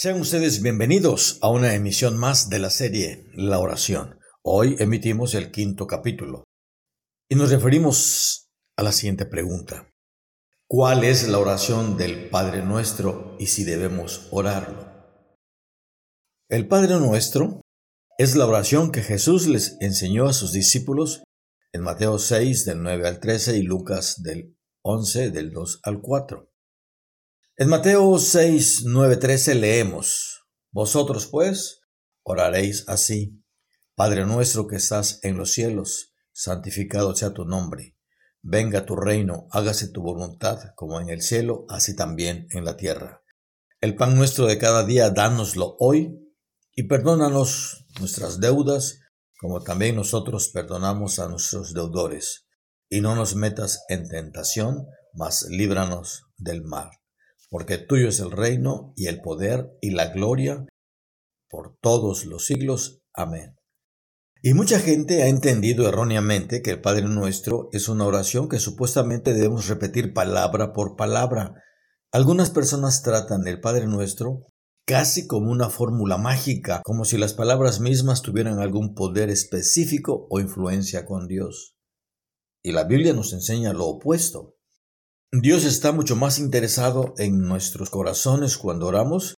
Sean ustedes bienvenidos a una emisión más de la serie La oración. Hoy emitimos el quinto capítulo y nos referimos a la siguiente pregunta. ¿Cuál es la oración del Padre Nuestro y si debemos orarlo? El Padre Nuestro es la oración que Jesús les enseñó a sus discípulos en Mateo 6 del 9 al 13 y Lucas del 11 del 2 al 4. En Mateo 6, 9, 13 leemos, Vosotros pues oraréis así, Padre nuestro que estás en los cielos, santificado sea tu nombre, venga tu reino, hágase tu voluntad, como en el cielo, así también en la tierra. El pan nuestro de cada día, dánoslo hoy, y perdónanos nuestras deudas, como también nosotros perdonamos a nuestros deudores, y no nos metas en tentación, mas líbranos del mal porque tuyo es el reino y el poder y la gloria por todos los siglos. Amén. Y mucha gente ha entendido erróneamente que el Padre Nuestro es una oración que supuestamente debemos repetir palabra por palabra. Algunas personas tratan el Padre Nuestro casi como una fórmula mágica, como si las palabras mismas tuvieran algún poder específico o influencia con Dios. Y la Biblia nos enseña lo opuesto. Dios está mucho más interesado en nuestros corazones cuando oramos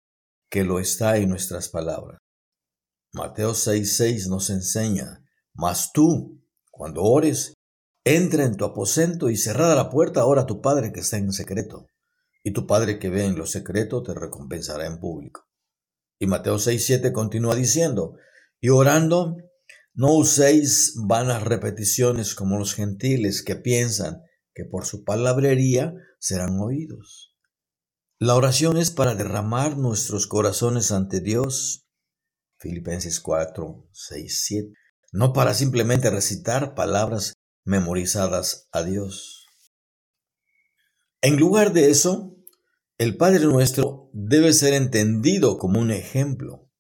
que lo está en nuestras palabras. Mateo 6:6 nos enseña, mas tú, cuando ores, entra en tu aposento y cerrada la puerta, ora a tu Padre que está en secreto, y tu Padre que ve en lo secreto te recompensará en público. Y Mateo 6:7 continúa diciendo, y orando, no uséis vanas repeticiones como los gentiles que piensan que por su palabrería serán oídos. La oración es para derramar nuestros corazones ante Dios. Filipenses 4, 6, 7. No para simplemente recitar palabras memorizadas a Dios. En lugar de eso, el Padre nuestro debe ser entendido como un ejemplo,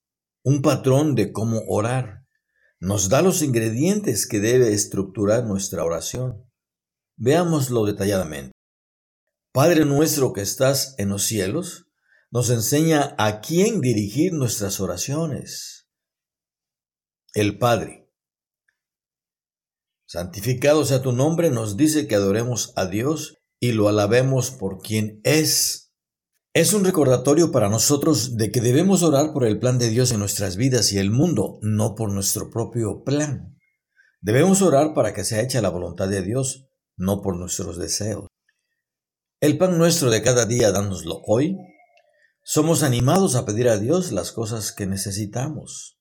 un patrón de cómo orar. Nos da los ingredientes que debe estructurar nuestra oración. Veámoslo detalladamente. Padre nuestro que estás en los cielos, nos enseña a quién dirigir nuestras oraciones. El Padre. Santificado sea tu nombre, nos dice que adoremos a Dios y lo alabemos por quien es. Es un recordatorio para nosotros de que debemos orar por el plan de Dios en nuestras vidas y el mundo, no por nuestro propio plan. Debemos orar para que sea hecha la voluntad de Dios, no por nuestros deseos. El pan nuestro de cada día, dánoslo hoy. Somos animados a pedir a Dios las cosas que necesitamos.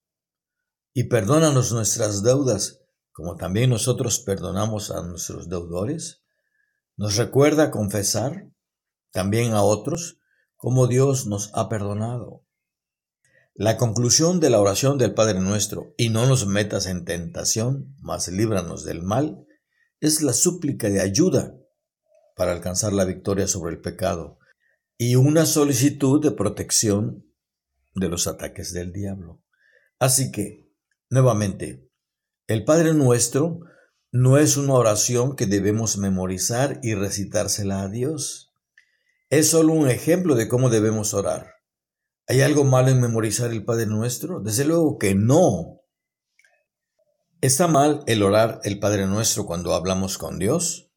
Y perdónanos nuestras deudas, como también nosotros perdonamos a nuestros deudores. Nos recuerda confesar también a otros como Dios nos ha perdonado. La conclusión de la oración del Padre nuestro, y no nos metas en tentación, mas líbranos del mal, es la súplica de ayuda para alcanzar la victoria sobre el pecado y una solicitud de protección de los ataques del diablo. Así que, nuevamente, el Padre nuestro no es una oración que debemos memorizar y recitársela a Dios. Es solo un ejemplo de cómo debemos orar. ¿Hay algo malo en memorizar el Padre nuestro? Desde luego que no. ¿Está mal el orar el Padre Nuestro cuando hablamos con Dios?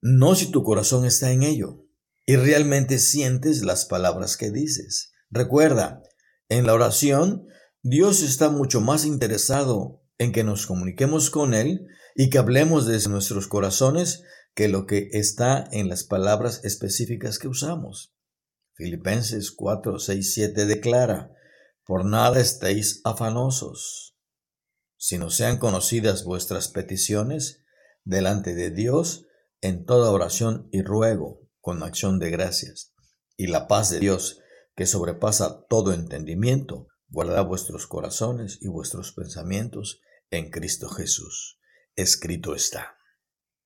No si tu corazón está en ello y realmente sientes las palabras que dices. Recuerda, en la oración, Dios está mucho más interesado en que nos comuniquemos con Él y que hablemos desde nuestros corazones que lo que está en las palabras específicas que usamos. Filipenses 4, 6, 7 declara, por nada estéis afanosos sino sean conocidas vuestras peticiones delante de Dios en toda oración y ruego con acción de gracias. Y la paz de Dios, que sobrepasa todo entendimiento, guardará vuestros corazones y vuestros pensamientos en Cristo Jesús. Escrito está.